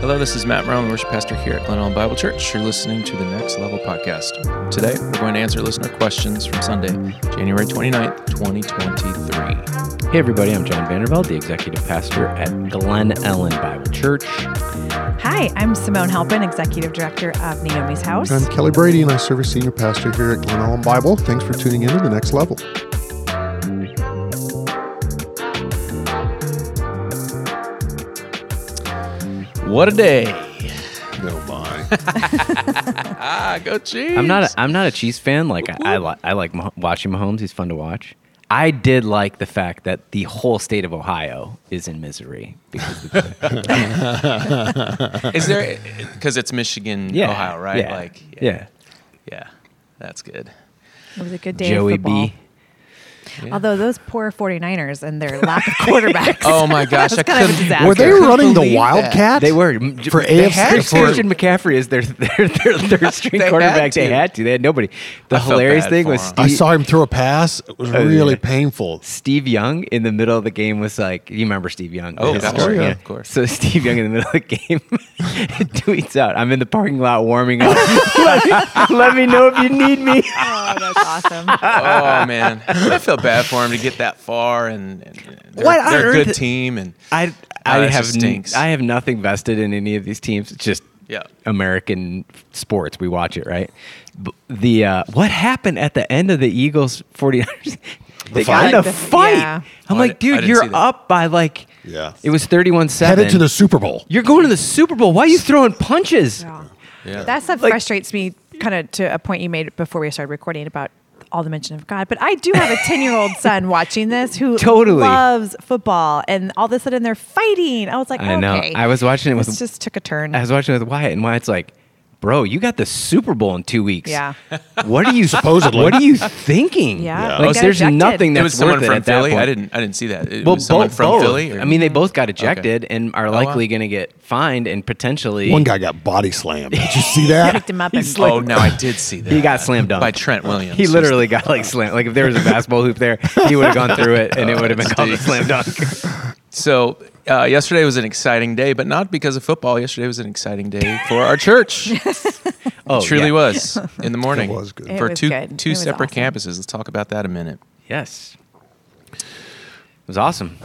Hello, this is Matt Marron, worship pastor here at Glen Ellyn Bible Church. You're listening to the Next Level podcast. Today, we're going to answer listener questions from Sunday, January 29th, 2023. Hey, everybody, I'm John Vandervelde, the executive pastor at Glen Ellyn Bible Church. Hi, I'm Simone Halpin, Executive Director of Naomi's House. I'm Kelly Brady, and I serve as senior pastor here at Glen Ellyn Bible. Thanks for tuning in to the next level. What a day! No my. Ah, go Chiefs! I'm not. A, I'm not a Chiefs fan. Like I, I, li- I like Mah- watching Mahomes. He's fun to watch. I did like the fact that the whole state of Ohio is in misery because of Is there because it's Michigan, yeah, Ohio, right? Yeah, Like, yeah. yeah, that's good. It was a good day Joey of football. B. Yeah. Although those poor 49ers and their lack of quarterbacks. Oh my gosh, was I kind of a couldn't- Were they running the believe that. Wildcat? They were m- For they AFC had for- Christian McCaffrey as their their their, their string They quarterback. They had to. They had nobody. The I hilarious thing was him. I saw him throw a pass. It was Oh, really yeah. painful. Steve Young in the middle of the game was like, you remember Steve Young? Oh, His gosh, story, yeah, of course. So Steve Young in the middle of the game tweets out, "I'm in the parking lot warming up. let, let me know if you need me." Oh, that's awesome. oh man, I feel bad for him to get that far, and, and they're, What on they're a good earth- team, and I I that have just n- stinks. I have nothing vested in any of these teams. It's just yeah. American sports. We watch it, right? B- The uh, what happened at the end of the Eagles 49ers? They got in a The- fight. yeah. I'm Oh, I like, di- I dude, didn't you're that. up by like Yeah. it was 31-7. Headed to the Super Bowl. You're going to the Super Bowl. Why are you throwing punches? Yeah. Yeah. That stuff Like- frustrates me kind of to a point you made before we started recording about all the mention of God. But I do have a 10 year old son watching this who Totally. loves football. And all of a sudden they're fighting. I was like, I know. okay. I was watching it with This just took a turn. I was watching it with Wyatt, and Wyatt's like, "Bro, you got the Super Bowl in two weeks. Yeah. What are you Supposedly. What are you thinking? Yeah. Yeah. Like, They there's ejected. nothing it was someone worth it from at that Philly. point. I didn't. I didn't see that. It Well, was someone both, from both. Philly. or- I mean, they hmm. both got ejected and are Oh, wow. likely going to get fined and potentially. One guy got body slammed. Did you see that? Picked him up and slammed. oh no, I did see that. He got slammed dunked by Trent Williams. He literally got like slammed. Like if there was a basketball hoop there, he would have gone through it, and it would have been called a slam dunk. So uh, yesterday was an exciting day, but not because of football. Yesterday was an exciting day for our church. Oh, it truly yeah. was in the morning. It was good. It for was two good. two It separate awesome. campuses. Let's talk about that a minute. Yes, it was awesome.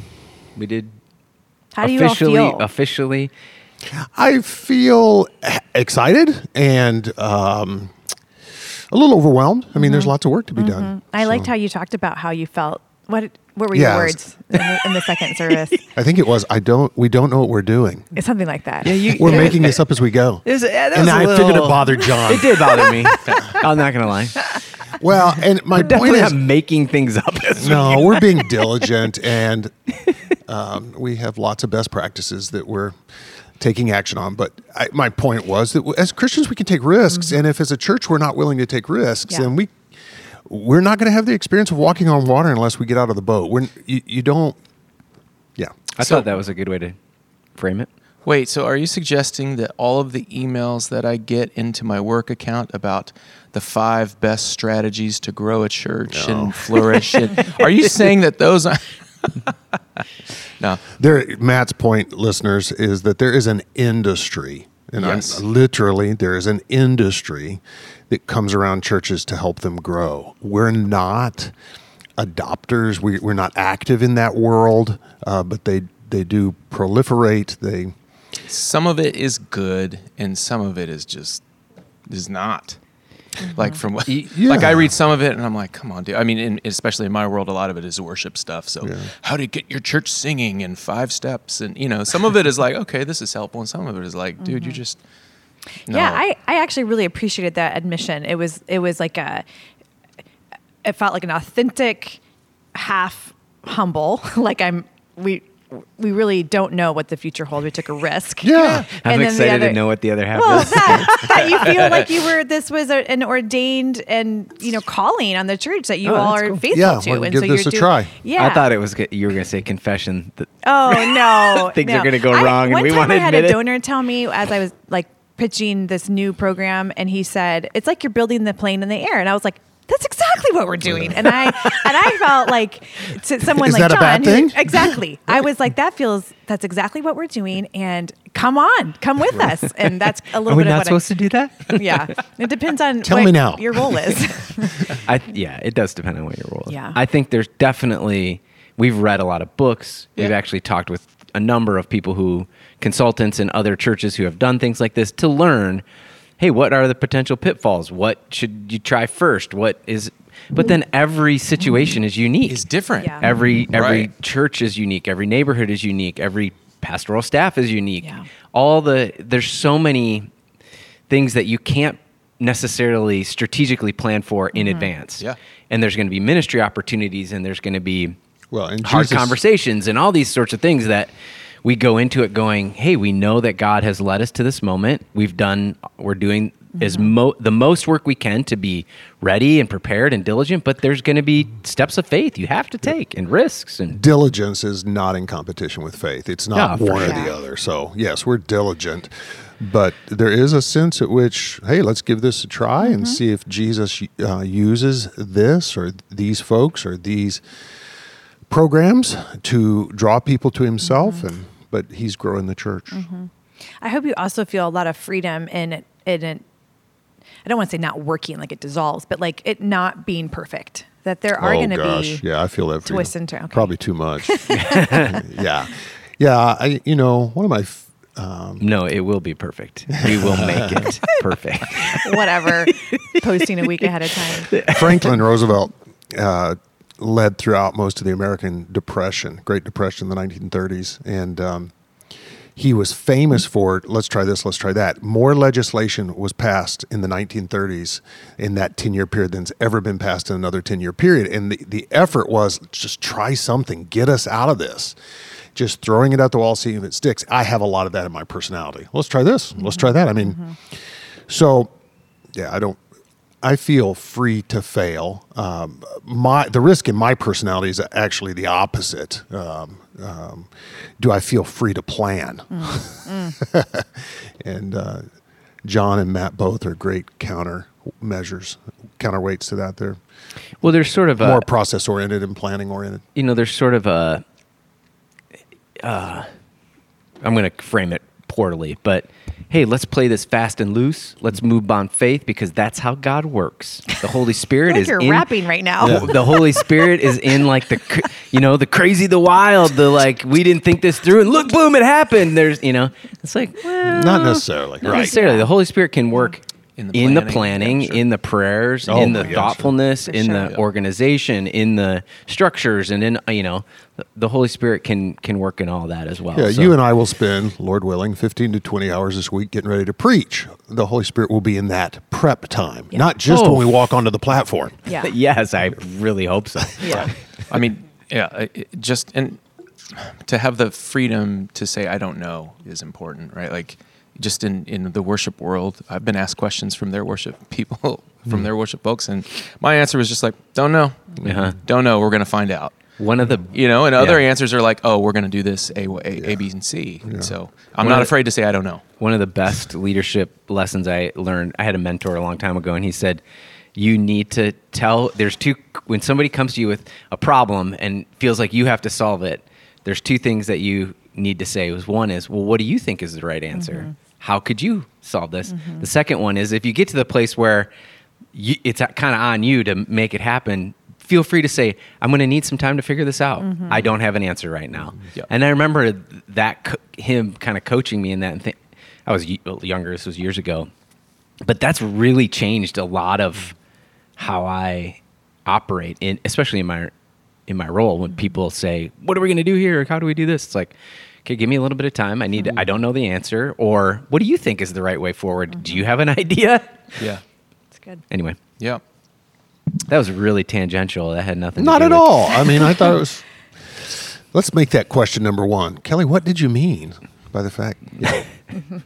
We did How do you all officially feel? officially. I feel excited and um, a little overwhelmed. I mean, there's lots of work to be done. Mm-hmm. I liked how you talked about how you felt. What what were Yeah, your I words in the, in the second service? I think it was. I don't. We don't know what we're doing. It's something like that. Yeah, you. We're making this up as we go. It was, yeah, that and was a I figured it little- bothered John. It did bother me. I'm not gonna lie. Well, and my point Definitely is, not making things up. as no, we're being diligent, and um, we have lots of best practices that we're taking action on. But I, my point was that as Christians, we can take risks, and if as a church we're not willing to take risks, Yeah. then we we're not going to have the experience of walking on water unless we get out of the boat. When you, you don't, yeah. I So- thought that was a good way to frame it. Wait, so are you suggesting that all of the emails that I get into my work account about the five best strategies to grow a church No. and flourish, and, are you saying that those are? no, There, Matt's point, listeners, is that there is an industry, and I'm- Yes. literally there is an industry that comes around churches to help them grow. We're not adopters. We, we're not active in that world, uh, but they they do proliferate. They some of it is good, and some of it is just is not. Like from what, Y- like I read some of it, and I'm like, come on, dude. I mean, in, especially in my world, a lot of it is worship stuff. So, Yeah. how to get your church singing in five steps, and you know, some of it is like, okay, this is helpful, and some of it is like, dude, you just no. Yeah, I, I actually really appreciated that admission. It was it was like a it felt like an authentic half humble. like I'm we we really don't know what the future holds. We took a risk. Yeah. I'm And the excited other- to know what the other half Well, is. that, that you feel like you were this was a, an ordained and you know calling on the church that you Oh, all are cool. faithful Yeah, to, wanna and give so this you're a doing- try. Yeah, I thought it was good. you were going to say confession. That, Oh no, Things are gonna go I- wrong and One we time wanna I had admit a it. donor tell me as I was like pitching this new program, and he said, "It's like you're building the plane in the air," and I was like, that's exactly what we're doing. And I and I felt like to someone Is like that a John, bad who- exactly. I was like, that feels that's exactly what we're doing. And come on, come with us. And that's a little Are we bit not of supposed what to do that? Yeah. It depends on Tell what me now. your role is. I yeah, it does depend on what your role is. Yeah. I think there's definitely we've read a lot of books. We've actually talked with a number of people who consultants and other churches who have done things like this to learn, hey, what are the potential pitfalls? What should you try first? What is but then every situation is unique. Is different. Yeah. Every every Right. church is unique. Every neighborhood is unique. Every pastoral staff is unique. Yeah. All the there's so many things that you can't necessarily strategically plan for in mm-hmm. advance. Yeah. And there's going to be ministry opportunities and there's going to be Well, and hard Jesus- conversations and all these sorts of things that we go into it going, "Hey, we know that God has led us to this moment. We've done we're doing as mm-hmm. mo- the most work we can to be ready and prepared and diligent, but there's going to be steps of faith you have to take and risks and diligence is not in competition with faith. It's not Yeah, for one or the other. So, yes, we're diligent, but there is a sense at which, hey, let's give this a try and mm-hmm. see if Jesus uh, uses this or these folks or these programs to draw people to himself mm-hmm. and but he's growing the church. I hope you also feel a lot of freedom in it in it I don't want to say not working like it dissolves, but like it not being perfect. That there are oh going to be yeah, I feel that freedom. twists and turns. Okay. Probably too much. yeah, yeah. I, you know, one of my f- no, it will be perfect. We will make it perfect. whatever posting a week ahead of time. Franklin Roosevelt uh, led throughout most of the American Depression, Great Depression the 1930s, and um, he was famous for let's try this, let's try that. More legislation was passed in the 1930s in that 10 year period than's ever been passed in another 10 year period. And the, the effort was just try something, get us out of this. Just throwing it out the wall, seeing if it sticks. I have a lot of that in my personality. Let's try this. Let's try that. I mean, so yeah, I don't. I feel free to fail. Um, my the risk in my personality is actually the opposite. Um, um, do I feel free to plan? and uh, John and Matt both are great counter measures, counterweights to that. They're Well, there's sort of more process oriented and planning oriented. you know, there's sort of a. Uh, I'm going to frame it poorly, but hey, let's play this fast and loose. Let's move on faith because that's how God works. The Holy Spirit like is you're in, rapping right now. The, the Holy Spirit is in like the, you know, the crazy, the wild, the like, we didn't think this through and look, boom, it happened. There's, you know, it's like, well, Not necessarily. not Right. necessarily. The Holy Spirit can work In in the the, planning, planning, yeah, sure. in the prayers, Oh in the gosh. thoughtfulness, For in sure. the Yeah. organization, in the structures, and in you know, the- the Holy Spirit can can work in all that as well. Yeah, So- you and I will spend, Lord willing, 15 to 20 hours this week getting ready to preach. The Holy Spirit will be in that prep time, not just Oh. when we oh. walk onto the platform. yeah. yes, I really hope so. Yeah. I mean, yeah, just and to have the freedom to say I don't know is important, right? Like just in in the worship world, I've been asked questions from their worship people, from their worship folks, and my answer was just like, don't know, Uh-huh. don't know. We're gonna find out. One of the You know, and other Yeah. answers are like, oh, we're gonna do this A, A, A B, and C. And so I'm One not of the- afraid to say I don't know. one of the best leadership lessons I learned. I had a mentor a long time ago, and he said, "You need to tell." There's two. When somebody comes to you with a problem and feels like you have to solve it, there's two things that you need to say. Was one is, "Well, what do you think is the right answer? Mm-hmm. How could you solve this?" Mm-hmm. The second one is, if you get to the place where you, it's kind of on you to make it happen. Feel free to say, "I'm going to need some time to figure this out. Mm-hmm. I don't have an answer right now." Yep. And I remember that co- him kind of coaching me in that. And th- I was y- younger. This was years ago, but that's really changed a lot of how I operate in, especially in my in my role. When mm-hmm. people say, "What are we going to do here? How do we do this?" It's like, okay, give me a little bit of time. I need. To, I mm-hmm. don't know the answer. Or what do you think is the right way forward? Do mm-hmm. you have an idea? Yeah, It's good. Anyway, yeah. that was really tangential. That had nothing. Not to at do with- it. Not at all. I mean, I thought it was. Let's make that question number one. Kelly, what did you mean by the fact? Yeah.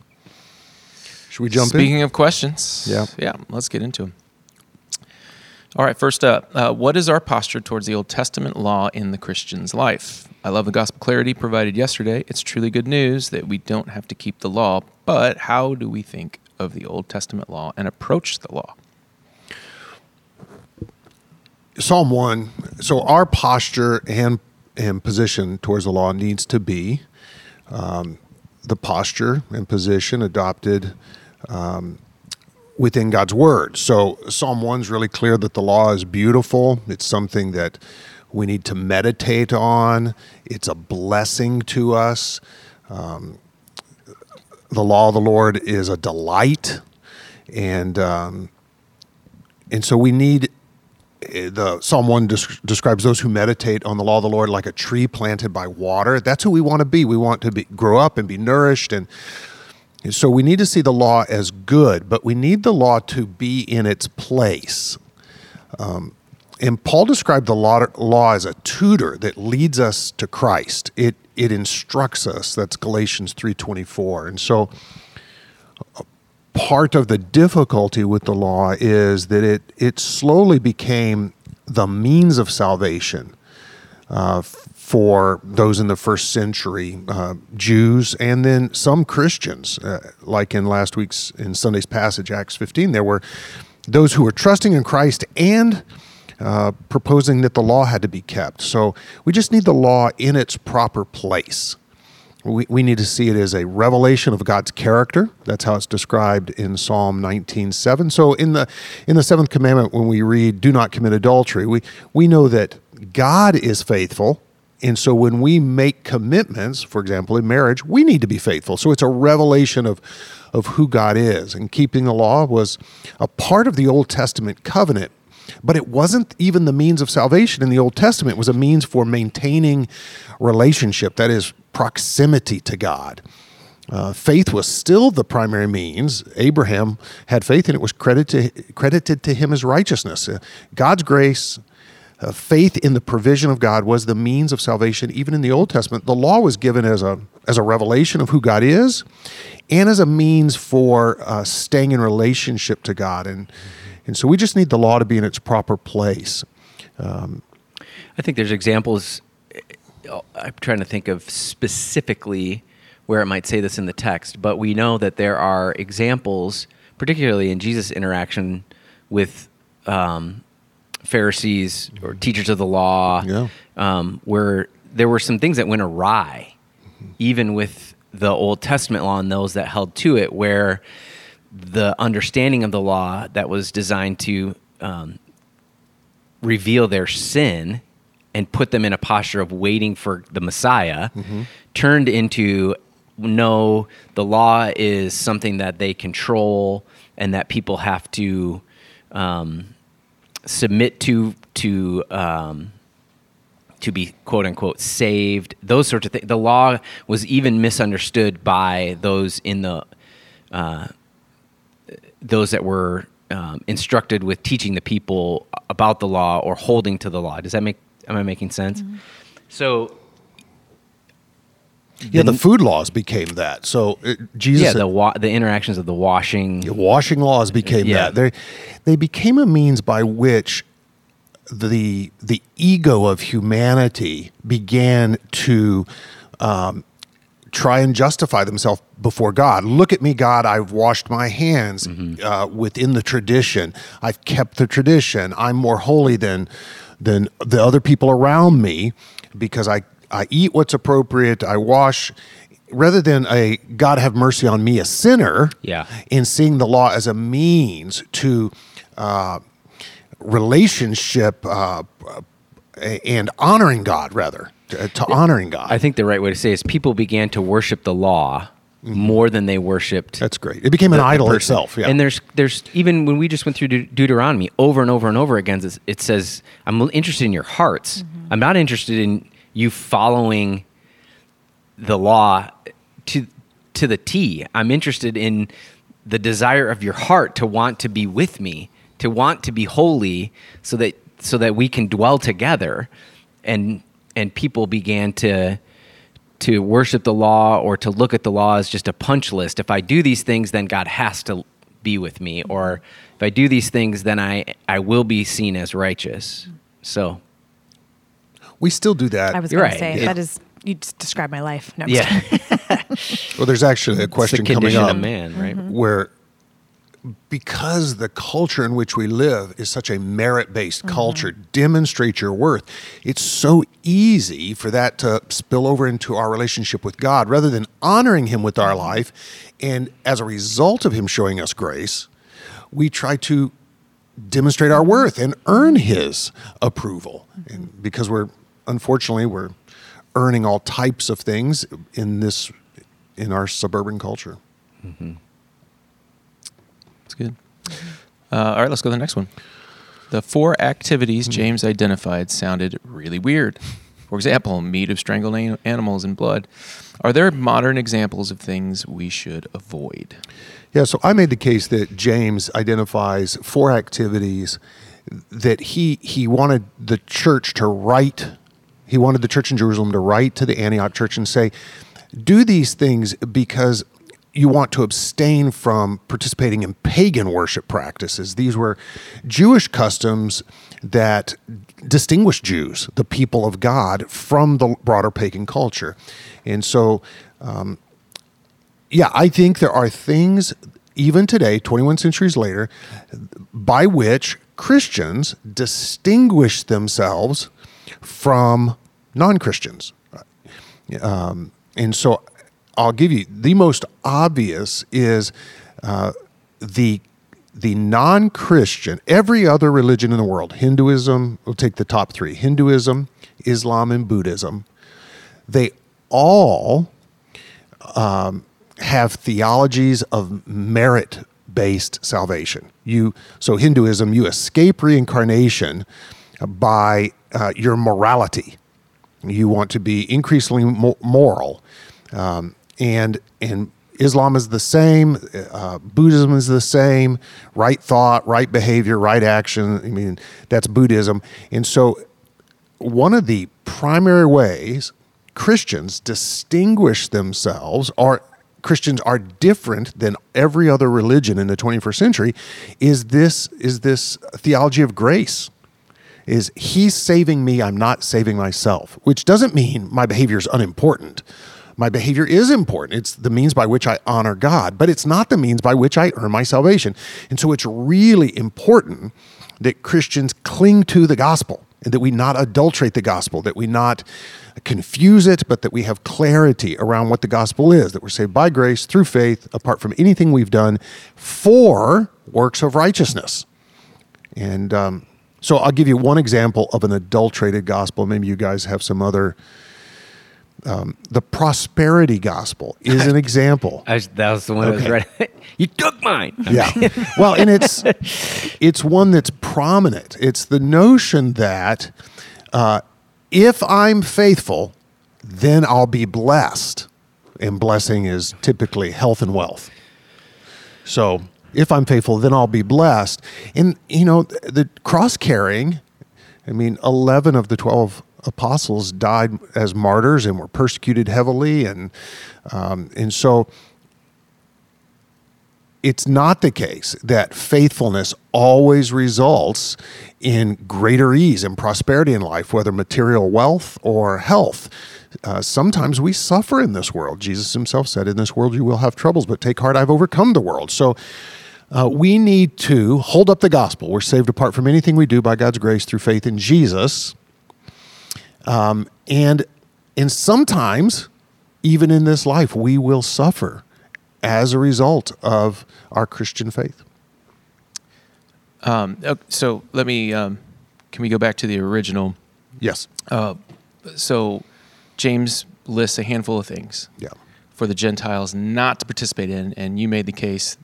Should we jump Speaking in? of questions, Yeah. yeah, let's get into them. All right, first up, uh, what is our posture towards the Old Testament law in the Christian's life? I love the gospel clarity provided yesterday. It's truly good news that we don't have to keep the law, but how do we think of the Old Testament law and approach the law? Psalm 1, so our posture and, and position towards the law needs to be um, the posture and position adopted um, within God's word. So Psalm 1 is really clear that the law is beautiful. It's something that we need to meditate on. It's a blessing to us. Um, the law of the Lord is a delight, and um, and so we need eh, the Psalm one des- describes those who meditate on the law of the Lord like a tree planted by water. That's who we want to be. We want to be grow up and be nourished, and so we need to see the law as good, but we need the law to be in its place. Um, and Paul described the law, law as a tutor that leads us to Christ. It it instructs us. That's Galatians three twenty four. And so, part of the difficulty with the law is that it it slowly became the means of salvation uh, for those in the first century uh, Jews and then some Christians, uh, like in last week's in Sunday's passage, Acts fifteen. There were those who were trusting in Christ and uh, proposing that the law had to be kept. So we just need the law in its proper place. We, we need to see it as a revelation of God's character. That's how it's described in Psalm 19:7. So in the in the seventh commandment, when we read "Do not commit adultery," we we know that God is faithful, and so when we make commitments, for example, in marriage, we need to be faithful. So it's a revelation of of who God is, and keeping the law was a part of the Old Testament covenant but it wasn't even the means of salvation in the Old Testament. It was a means for maintaining relationship, that is, proximity to God. Uh, faith was still the primary means. Abraham had faith, and it was credited credited to him as righteousness. Uh, God's grace, uh, faith in the provision of God was the means of salvation. Even in the Old Testament, the law was given as a as a revelation of who God is, and as a means for uh, staying in relationship to God. And and so we just need the law to be in its proper place. Um, I think there's examples. Uh, I'm trying to think of specifically where it might say this in the text, but we know that there are examples, particularly in Jesus' interaction with um, Pharisees or teachers of the law, yeah. um, where there were some things that went awry, mm-hmm. even with the Old Testament law and those that held to it, where the understanding of the law that was designed to um, reveal their sin and put them in a posture of waiting for the Messiah mm-hmm. turned into no, the law is something that they control and that people have to um, submit to to um, to be quote unquote saved. Those sorts of things. The law was even misunderstood by those in the uh, those that were um, instructed with teaching the people about the law or holding to the law. Does that make? Am I making sense? Mm-hmm. So. Yeah, the, the, food laws became that. So uh, Jesus, yeah, the wa- the interactions of the washing, the washing laws became yeah. that. They they became a means by which the the ego of humanity began to um, try and justify themselves before God. Look at me, God. I've washed my hands mm-hmm. uh, within the tradition. I've kept the tradition. I'm more holy than than the other people around me because I I eat what's appropriate. I wash. Rather than a God have mercy on me, a sinner, yeah, in seeing the law as a means to uh, relationship uh, and honoring God, rather to honoring God. I think the right way to say is people began to worship the law mm-hmm. more than they worshipped. That's great. It became an idol itself. Yeah. And there's there's even when we just went through De- Deuteronomy over and over and over again, it says, "I'm interested in your hearts. Mm-hmm. I'm not interested in you following the law to to the T. I'm interested in the desire of your heart to want to be with me, to want to be holy, so that so that we can dwell together." And and people began to to worship the law or to look at the law as just a punch list. If I do these things, then God has to be with me, or if I do these things, then I I will be seen as righteous. So we still do that. I was going right. to say it, that is you just describe my life. No, yeah. well, there's actually a question the coming up, man, right? Mm-hmm. Where because the culture in which we live is such a merit based mm-hmm. culture, demonstrate your worth, it's so easy for that to spill over into our relationship with God rather than honoring Him with our mm-hmm. life. And as a result of Him showing us grace, we try to demonstrate our mm-hmm. worth and earn His approval. And because we're, unfortunately, we're earning all types of things in this, in our suburban culture. That's good. Uh, all right, let's go to the next one. The four activities James identified sounded really weird. For example, meat of strangled an- animals and blood. Are there modern examples of things we should avoid? Yeah, so I made the case that James identifies four activities that he he wanted the church to write. He wanted the church in Jerusalem to write to the Antioch church and say, "Do these things because you want to abstain from participating in pagan worship practices. These were Jewish customs that distinguish Jews, the people of God, from the broader pagan culture, and so." Um, yeah, I think there are things, even today, 21 centuries later, by which Christians distinguish themselves from non Christians. Um, and so I'll give you the most obvious is uh, the the non-Christian, every other religion in the world, Hinduism, we'll take the top three: Hinduism, Islam, and Buddhism. They all have theologies of merit based salvation. You so Hinduism, you escape reincarnation by uh, your morality. You want to be increasingly mo- moral, um, and and Islam is the same. Uh, Buddhism is the same. Right thought, right behavior, right action. I mean, that's Buddhism. And so, one of the primary ways Christians distinguish themselves or Christians are different than every other religion in the 21st century is this is this theology of grace is he's saving me I'm not saving myself which doesn't mean my behavior is unimportant. My behavior is important. It's the means by which I honor God but it's not the means by which I earn my salvation. And so it's really important that Christians cling to the gospel and that we not adulterate the gospel, that we not confuse it, but that we have clarity around what the gospel is, that we're saved by grace through faith, apart from anything we've done for works of righteousness. And um, so I'll give you one example of an adulterated gospel. Maybe you guys have some other. Um, the prosperity gospel is an example. I that was the one that was Okay. right. you took mine. Yeah. well, and it's it's one that's prominent. It's the notion that uh, if I'm faithful, then I'll be blessed, and blessing is typically health and wealth. So if I'm faithful, then I'll be blessed. And you know the cross carrying. I mean, eleven of the twelve apostles died as martyrs and were persecuted heavily, and um, and so it's not the case that faithfulness always results in greater ease and prosperity in life, whether material wealth or health. Uh, sometimes we suffer in this world. Jesus himself said, In this world you will have troubles, but take heart, I've overcome the world. So uh, we need to hold up the gospel. We're saved apart from anything we do by God's grace through faith in Jesus. Um, and, and sometimes, even in this life, we will suffer as a result of our Christian faith. Um, so let me. Um, can we go back to the original? Yes. So James lists a handful of things Yeah. for the Gentiles not to participate in, and you made the case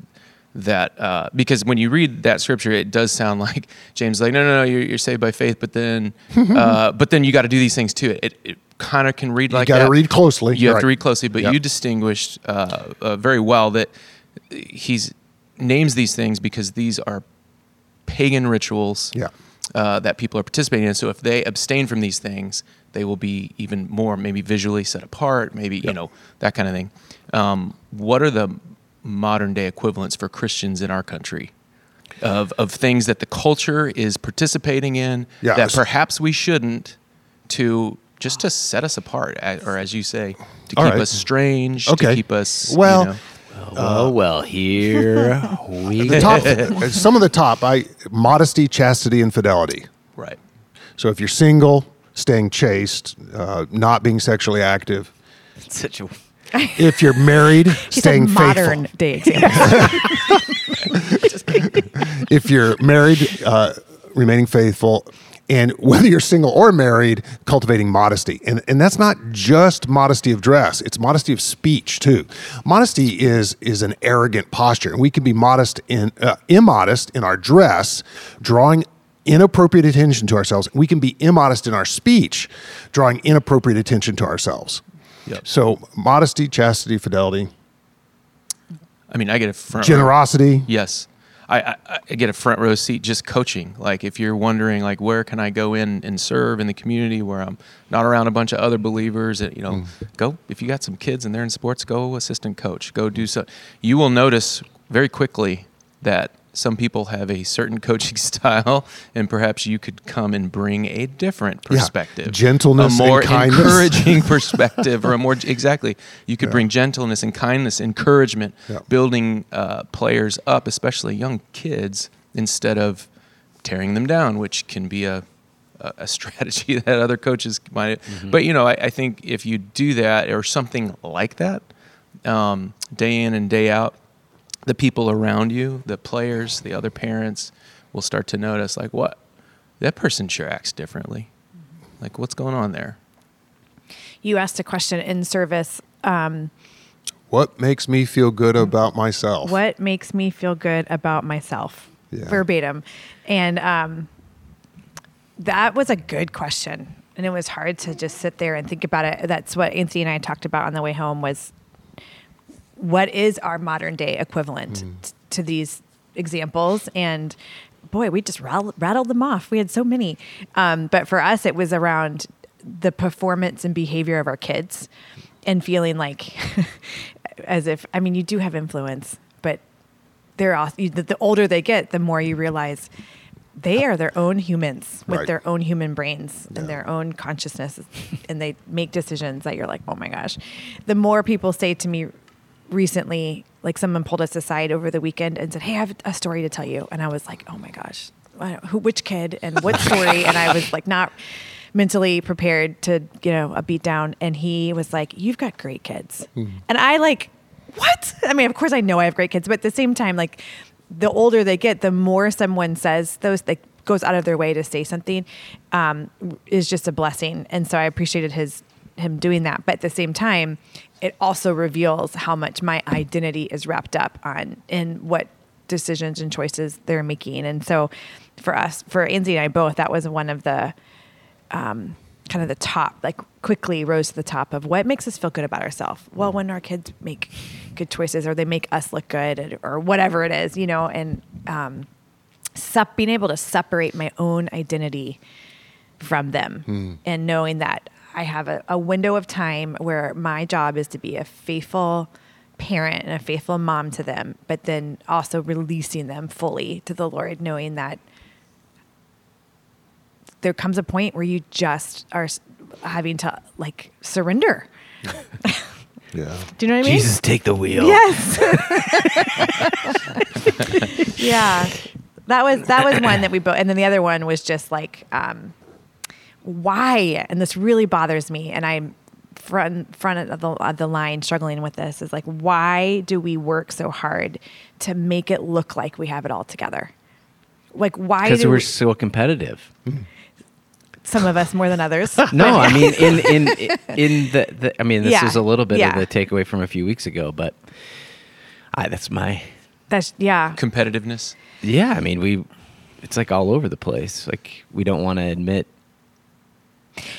that uh, because when you read that scripture, it does sound like James is like, no, no, no, you're, you're saved by faith, but then, uh, but then you got to do these things too. It, it kind of can read like you gotta read closely, You have to read closely, but Yep. you distinguished uh, uh, very well that he's names these things because these are pagan rituals Yeah. uh, that people are participating in. So if they abstain from these things, they will be even more maybe visually set apart, maybe you know that kind of thing. Um, what are the modern day equivalents for Christians in our country of of things that the culture is participating in Yeah, that perhaps we shouldn't to just to set us apart, or as you say, to keep All right. us strange, Okay. to keep us you Well, know- Oh well, here we The go. top, some of the top, I modesty, chastity, and fidelity. Right. So if you're single, staying chaste, uh, not being sexually active. It's Such a If you're married, staying modern faithful. day. Just kidding. If you're married, uh, remaining faithful. And whether you're single or married, cultivating modesty. And, and that's not just modesty of dress, it's modesty of speech too. Modesty is, is an arrogant posture. And we can be modest in, uh, immodest in our dress, drawing inappropriate attention to ourselves. We can be immodest in our speech, drawing inappropriate attention to ourselves. Yep. So, modesty, chastity, fidelity, I mean, I get a front row- generosity. Yes. I, I, I get a front row seat just coaching. Like if you're wondering like where can I go in and serve in the community where I'm not around a bunch of other believers, and, you know, mm. go if you got some kids and they're in sports, go assistant coach, go do so. You will notice very quickly that some people have a certain coaching style, and perhaps you could come and bring a different Yeah. perspective, Gentleness a more encouraging perspective, or a more exactly. You could bring gentleness and kindness, encouragement, Yeah. building uh, players up, especially young kids, instead of tearing them down, which can be a a, strategy that other coaches might. But you know, I, I think if you do that or something like that, um, day in and day out, the people around you, the players, the other parents, will start to notice like, what that person sure acts differently. Like, what's going on there? You asked a question in service. Um, What makes me feel good about myself? what makes me feel good about myself? Yeah. Verbatim. And um, that was a good question. And it was hard to just sit there and think about it. That's what Anthony and I talked about on the way home was what is our modern day equivalent t- to these examples? And boy, we just rattled, rattled them off. We had so many. Um, but for us, it was around the performance and behavior of our kids and feeling like as if, I mean, you do have influence, but they're all, you, the, the older they get, the more you realize they are their own humans with Right. their own human brains and their own consciousness, and they make decisions that you're like, oh my gosh. The more people say to me recently, like someone pulled us aside over the weekend and said, "Hey, I have a story to tell you," and I was like, "Oh my gosh, who, which kid, and what story?" and I was like, not mentally prepared to, you know, a beat down. And he was like, "You've got great kids," and I like, what? I mean, of course, I know I have great kids, but at the same time, like, the older they get, the more someone says those, like, goes out of their way to say something, um, is just a blessing. And so I appreciated his him doing that. But at the same time, it also reveals how much my identity is wrapped up on in what decisions and choices they're making. And so for us, for Anzi and I both, that was one of the um, kind of the top, like quickly rose to the top of what makes us feel good about ourselves. Well, when our kids make good choices or they make us look good or whatever it is, you know, and um, sep- being able to separate my own identity from them and knowing that I have a, a window of time where my job is to be a faithful parent and a faithful mom to them, but then also releasing them fully to the Lord, knowing that there comes a point where you just are having to like surrender. Yeah. Do you know what I mean? Jesus, take the wheel. Yes. yeah. That was that was one that we both and then the other one was just like um why and this really bothers me and I'm front front of the, of the line struggling with this is like why do we work so hard to make it look like we have it all together? Like why Because we're we, so competitive. some of us more than others? No, I mean in in in the, the I mean this Yeah. is a little bit Yeah. of the takeaway from a few weeks ago, but I that's my That's yeah. Competitiveness. yeah. I mean we it's like all over the place. Like we don't want to admit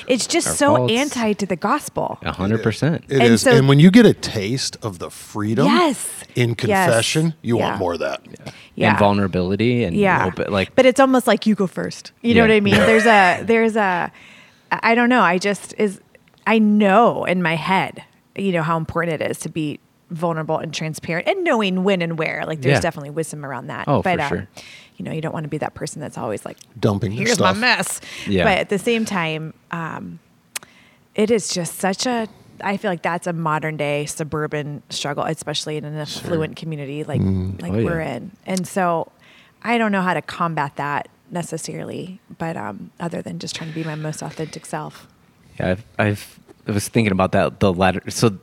It's just Our so faults. anti to the gospel. a hundred percent. It And is, so- and when you get a taste of the freedom Yes. in Yes. confession, you Yeah. want more of that. Yeah. And vulnerability and yeah open- like but it's almost like you go first you know what i mean there's a there's a i don't know i just is i know in my head you know how important it is to be vulnerable and transparent and knowing when and where like there's Yeah. definitely wisdom around that Oh, but for um, sure. You know you don't want to be that person that's always like Dumping the here's stuff. my mess Yeah. but at the same time um it is just such a I feel like that's a modern day suburban struggle, especially in an affluent community like like Oh, we're in. And so I don't know how to combat that necessarily, but um, other than just trying to be my most authentic self. Yeah, I've, I've I was thinking about that the letter. So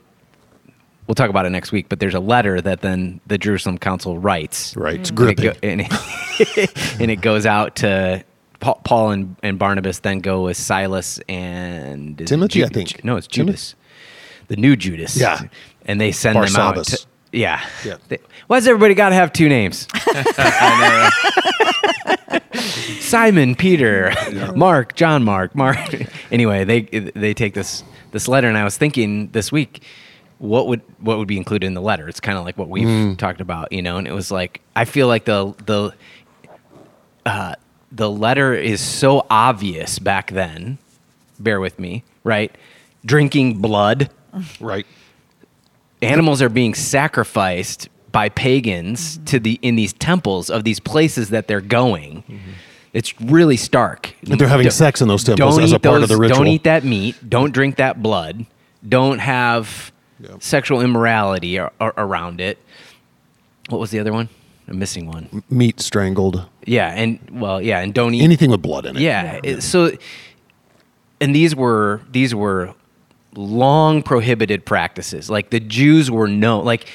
we'll talk about it next week. But there's a letter that then the Jerusalem Council writes. Right. It's And it, gripping. go- and, it, and it goes out to Paul, Paul and, and Barnabas. Then go with Silas and Timothy, Ju- I think. No, it's Timothy? Judas, the new Judas. Yeah. and they send them out. To, yeah. Yeah. They- why's everybody got to have two names? Simon, Peter, Mark, John, Mark, Mark. anyway, they they take this this letter, and I was thinking this week, what would what would be included in the letter? It's kind of like what we've Mm. talked about, you know. And it was like I feel like the the uh, the letter is so obvious back then. Bear with me, right? Drinking blood, Right. animals are being sacrificed by pagans to the in these temples of these places that they're going. It's really stark. And they're having Don't- sex in those temples as a eat part of the ritual. Don't eat that meat. Don't drink that blood. Don't have Sexual immorality ar- ar- around it. What was the other one? I'm missing one. Meat strangled. Yeah, and well, yeah, and don't eat Anything with blood in it. yeah. it- so, and these were these were long prohibited practices. Like the Jews were known. Like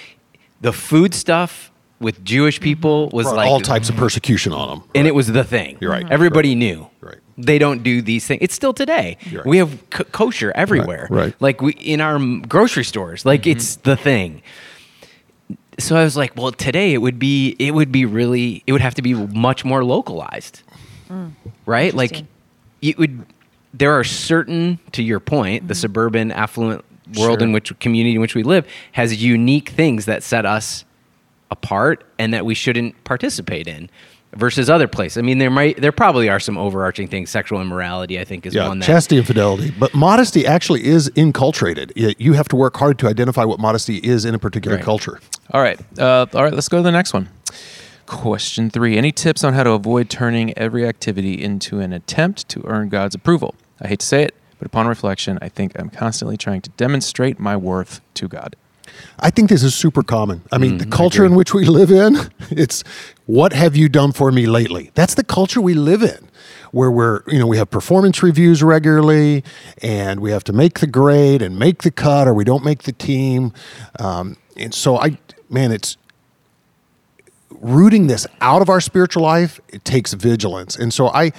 the food stuff with Jewish people was Brought like all types of persecution on them. and it was the thing. You're right. Everybody knew. Right. They don't do these things. It's still today. Right. We have k- kosher everywhere. right. Like we in our grocery stores. Like Mm-hmm. it's the thing. So I was like, well, today it would be it would be really it would have to be much more localized. Right? Like it would there are certain to your point, the suburban affluent world Sure. in which community in which we live has unique things that set us apart and that we shouldn't participate in versus other places. I mean, there might there probably are some overarching things. Sexual immorality, I think, is Yeah, one that chastity and fidelity. But modesty actually is inculturated. You have to work hard to identify what modesty is in a particular Right. culture. All right. Uh, all right. Let's go to the next one. Question three Any tips on how to avoid turning every activity into an attempt to earn God's approval? I hate to say it, but upon reflection, I think I'm constantly trying to demonstrate my worth to God. I think this is super common. I mean, the Mm, I culture in which we live in, it's what have you done for me lately? That's the culture we live in. Where we're, you know, we have performance reviews regularly and we have to make the grade and make the cut or we don't make the team. Um, and so I, man, it's rooting this out of our spiritual life, it takes vigilance. And so I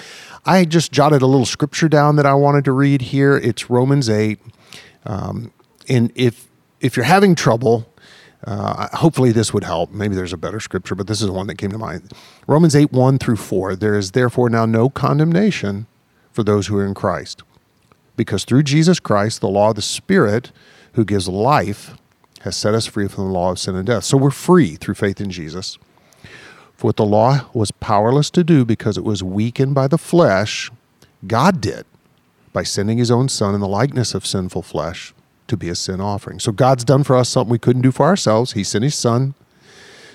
I just jotted a little scripture down that I wanted to read here. It's Romans 8. Um, and if if you're having trouble, uh, hopefully this would help. Maybe there's a better scripture, but this is one that came to mind. Romans 8, 1 through 4. There is therefore now no condemnation for those who are in Christ. Because through Jesus Christ, the law of the Spirit who gives life has set us free from the law of sin and death. So we're free through faith in Jesus. For what the law was powerless to do because it was weakened by the flesh, God did by sending his own son in the likeness of sinful flesh to be a sin offering. So God's done for us something we couldn't do for ourselves. He sent his son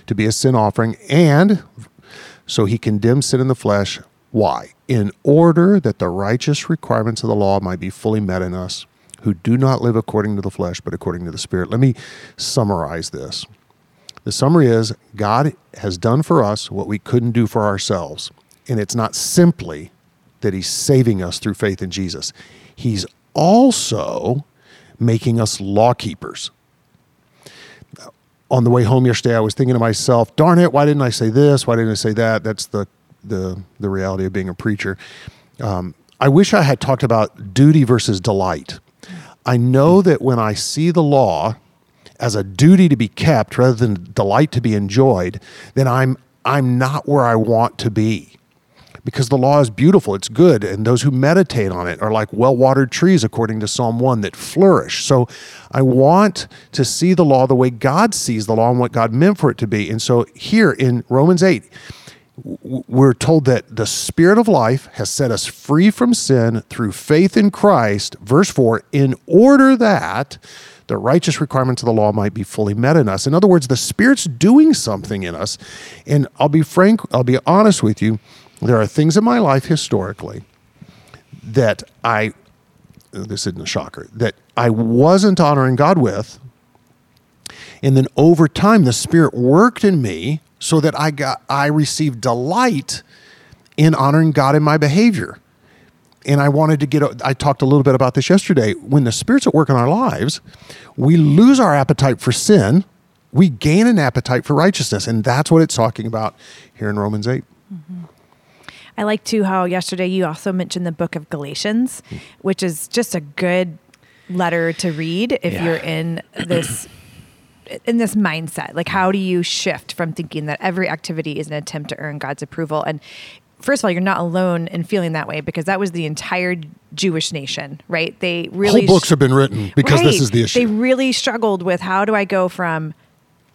to be a sin offering and so he condemned sin in the flesh. Why? In order that the righteous requirements of the law might be fully met in us who do not live according to the flesh but according to the spirit. Let me summarize this. The summary is God has done for us what we couldn't do for ourselves. And it's not simply that He's saving us through faith in Jesus, He's also making us law keepers. On the way home yesterday, I was thinking to myself, darn it, why didn't I say this? Why didn't I say that? That's the, the, the reality of being a preacher. Um, I wish I had talked about duty versus delight. I know that when I see the law, as a duty to be kept rather than delight to be enjoyed, then I'm I'm not where I want to be. Because the law is beautiful, it's good, and those who meditate on it are like well-watered trees according to Psalm 1 that flourish. So I want to see the law the way God sees the law and what God meant for it to be. And so here in Romans 8, we're told that the spirit of life has set us free from sin through faith in Christ, verse 4, in order that the righteous requirements of the law might be fully met in us. In other words, the spirit's doing something in us. And I'll be frank, I'll be honest with you, there are things in my life historically that I this isn't a shocker, that I wasn't honoring God with. And then over time, the Spirit worked in me so that I got I received delight in honoring God in my behavior. And I wanted to get, I talked a little bit about this yesterday. When the Spirit's at work in our lives, we lose our appetite for sin, we gain an appetite for righteousness. And that's what it's talking about here in Romans 8. Mm-hmm. I like too how yesterday you also mentioned the book of Galatians, which is just a good letter to read if Yeah. you're in this in this mindset. Like how do you shift from thinking that every activity is an attempt to earn God's approval and First of all, you're not alone in feeling that way because that was the entire Jewish nation, right? They really Whole books have been written because this is the issue. They really struggled with how do I go from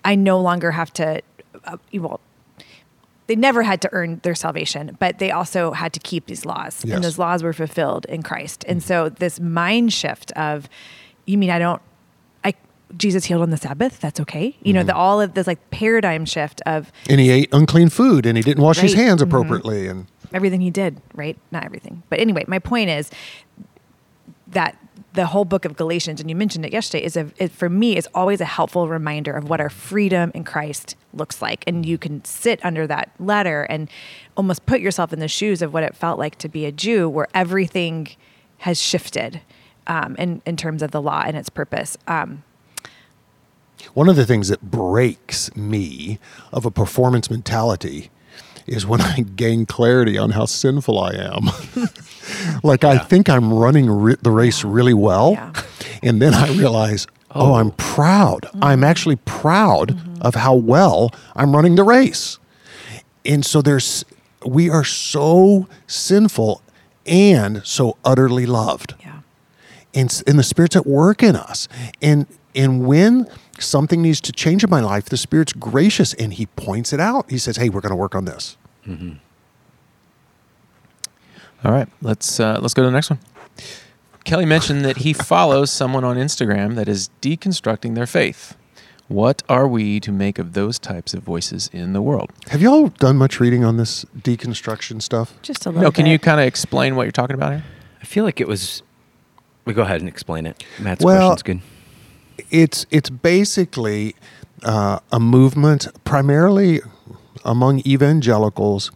I no longer have to uh, well they never had to earn their salvation, but they also had to keep these laws. Yes. And those laws were fulfilled in Christ. And so this mind shift of you mean I don't I Jesus healed on the Sabbath, that's okay. You know, the all of this like paradigm shift of and he ate unclean food and he didn't wash his Right. hands Mhm. appropriately. And everything he did, right? Not everything. But anyway, my point is that the whole book of Galatians, and you mentioned it yesterday, is a, it, for me is always a helpful reminder of what our freedom in Christ looks like, and you can sit under that letter and almost put yourself in the shoes of what it felt like to be a Jew, where everything has shifted um, in in terms of the law and its purpose. Um, One of the things that breaks me of a performance mentality is when I gain clarity on how sinful I am. like I think I'm running re- the race really well, Yeah. and then I realize, oh. oh, I'm proud. I'm actually proud mm-hmm. of how well I'm running the race. And so there's we are so sinful and so utterly loved. Yeah. and, and the spirit's at work in us. And and when something needs to change in my life the spirit's gracious and he points it out. He says hey we're going to work on this mm-hmm. All right, let's uh, let's go to the next one. Kelly mentioned that he follows someone on Instagram that is deconstructing their faith. What are we to make of those types of voices in the world? have y'all done much reading on this deconstruction stuff Just a little. No, can bit. you kind of explain what you're talking about here? I feel like it was. We go ahead and explain it. Matt's Well- question's good. it's it's basically uh, a movement primarily among evangelicals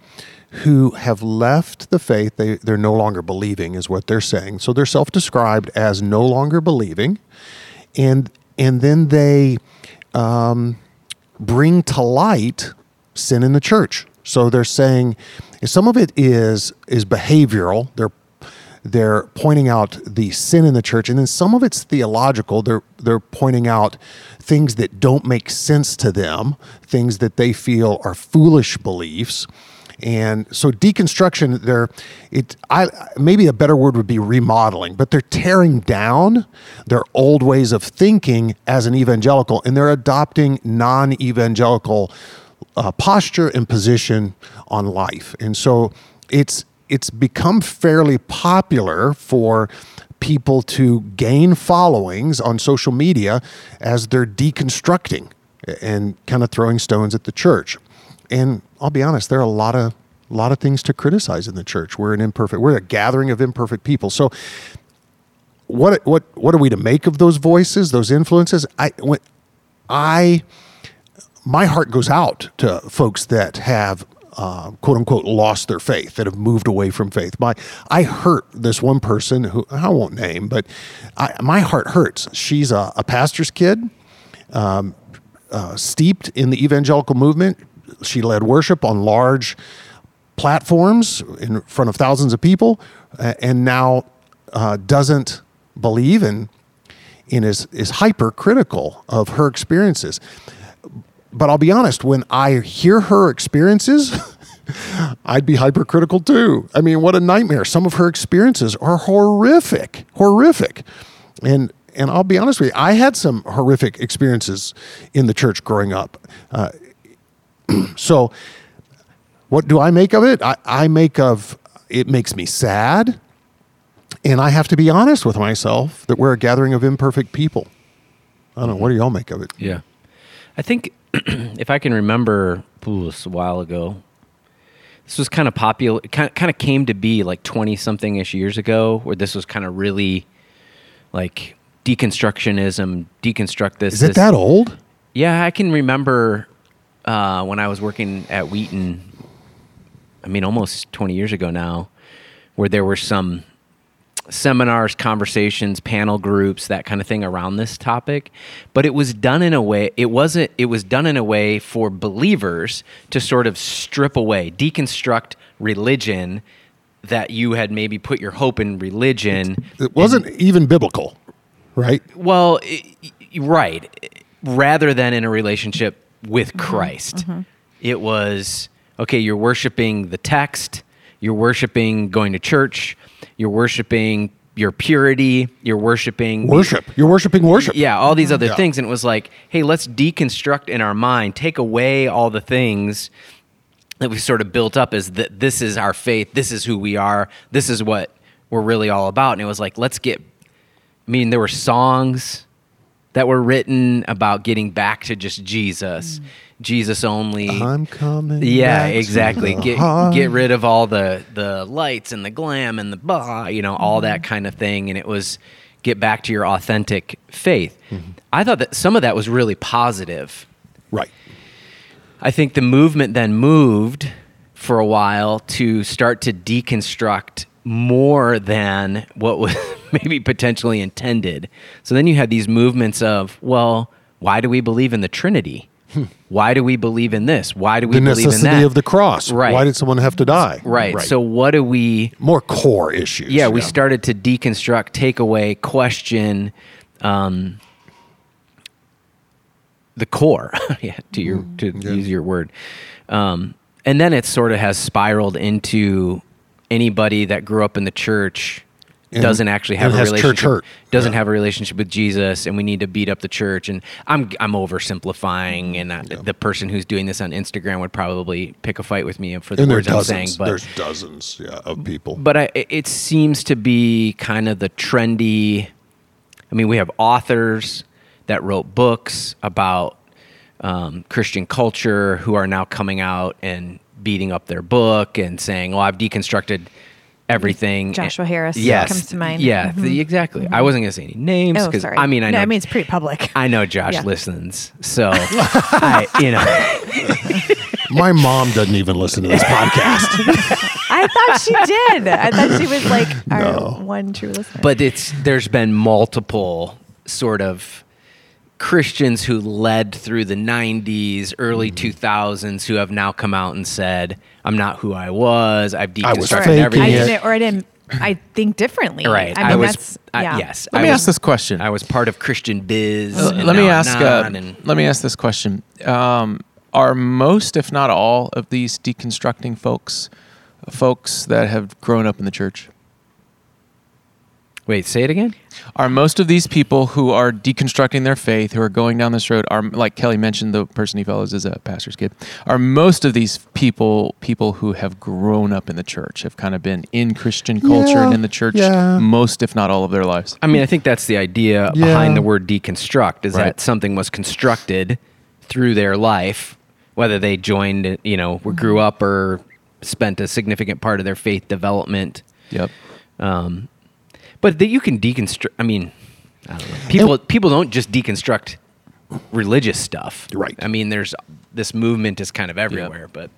who have left the faith they, they're no longer believing is what they're saying. So they're self-described as no longer believing. And and then they um, bring to light sin in the church. So they're saying some of it is is behavioral. They're they're pointing out the sin in the church. And then some of it's theological. They're they're pointing out things that don't make sense to them things that they feel are foolish beliefs and so deconstruction they're it i maybe a better word would be remodeling but they're tearing down their old ways of thinking as an evangelical and they're adopting non-evangelical uh, posture and position on life. And so it's it's become fairly popular for people to gain followings on social media as they're deconstructing and kind of throwing stones at the church. And I'll be honest, there are a lot of a lot of things to criticize in the church. We're an imperfect, we're a gathering of imperfect people. So what what what are we to make of those voices, those influences? I when I my heart goes out to folks that have uh, quote unquote lost their faith that have moved away from faith my i hurt this one person who i won't name but I, my heart hurts she's a, a pastor's kid um, uh, steeped in the evangelical movement she led worship on large platforms in front of thousands of people uh, and now uh, doesn't believe and and is is hypercritical of her experiences but I'll be honest, when I hear her experiences, I'd be hypercritical too. I mean, what a nightmare. Some of her experiences are horrific, horrific. And and I'll be honest with you, I had some horrific experiences in the church growing up. Uh, so, what do I make of it? I, I make of it makes me sad, and I have to be honest with myself that we're a gathering of imperfect people. I don't know. What do y'all make of it? Yeah. I think if I can remember, ooh, a while ago. This was kind of popular. Kind kind of came to be like twenty something ish years ago, where this was kind of really like deconstructionism, deconstruct this. Is it this. that old? Yeah, I can remember uh, when I was working at Wheaton. I mean, almost 20 years ago now, where there were some seminars, conversations, panel groups, that kind of thing around this topic. But it was done in a way. It wasn't. It was done in a way for believers to sort of strip away, deconstruct religion that you had maybe put your hope in religion. It wasn't even biblical, right? Well, i- i- right. Rather than in a relationship with mm-hmm. Christ, mm-hmm. it was okay, you're worshiping the text, you're worshiping going to church, you're worshiping your purity, you're worshiping Worship. You're worshiping worship. yeah, all these other Yeah. things. And it was like, hey, let's deconstruct in our mind, take away all the things that we sort of built up as that this is our faith, this is who we are, this is what we're really all about. And it was like, let's get, I mean, there were songs that were written about getting back to just Jesus, mm. Jesus only. I'm coming. Yeah, back exactly. the Get heart. get rid of all the the lights and the glam and the blah, you know, all that mm-hmm. kind of thing. And it was get back to your authentic faith. Mm-hmm. I thought that some of that was really positive. Right. I think the movement then moved for a while to start to deconstruct more than what was maybe potentially intended. So then you had these movements of, well, why do we believe in the Trinity? Why do we believe in this? Why do we. The believe in necessity that? of the cross. Right. Why did someone have to die? Right. So what do we more core issues. yeah, we started to deconstruct, take away, question um, the core. yeah, to your Mm, to use your word. Um, and then it sort of has spiraled into anybody that grew up in the church doesn't actually have a church relationship hurt. doesn't Yeah. have a relationship with Jesus and we need to beat up the church and I'm I'm oversimplifying and I, the person who's doing this on Instagram would probably pick a fight with me for the And words I'm saying but There's dozens. Yeah, of people. but I, it- it seems to be kind of the trendy. I mean, we have authors that wrote books about um, Christian culture who are now coming out and beating up their book and saying, "Well, I've deconstructed everything." Joshua Harris yes, comes to mind. Yeah, Mhm. the- exactly. I wasn't going to say any names Oh, because sorry. I mean, I no, know. I mean it's pretty public. I know Josh Yeah. listens, so I, you know. My mom doesn't even listen to this podcast. I thought she did. I thought she was like our No. one true listener. but it's there's been multiple sort of Christians who led through the 90s, early Mm-hmm. 2000s who have now come out and said, I'm not who I was. I've deconstructed faking I everything. it. didn't, or I didn't. I think differently. Right. I mean, was, that's I- yes. Let I me was- ask this question. I was part of Christian Biz. Uh, let me ask. Uh, and- let me ask this question: um, Are most, if not all, of these deconstructing folks, folks that have grown up in the church? wait, say it again? Are most of these people who are deconstructing their faith, who are going down this road, are like Kelly mentioned, the person he follows is a pastor's kid. Are most of these people people who have grown up in the church, have kind of been in Christian culture Yeah, and in the church yeah. most, if not all, of their lives? I mean, I think that's the idea Yeah. behind the word deconstruct is Right. that something was constructed through their life, whether they joined, you know, grew up or spent a significant part of their faith development. Yep. Um, but that you can deconstruct. I mean, I don't know. people people don't just deconstruct religious stuff, Right. I mean, there's this movement is kind of everywhere, but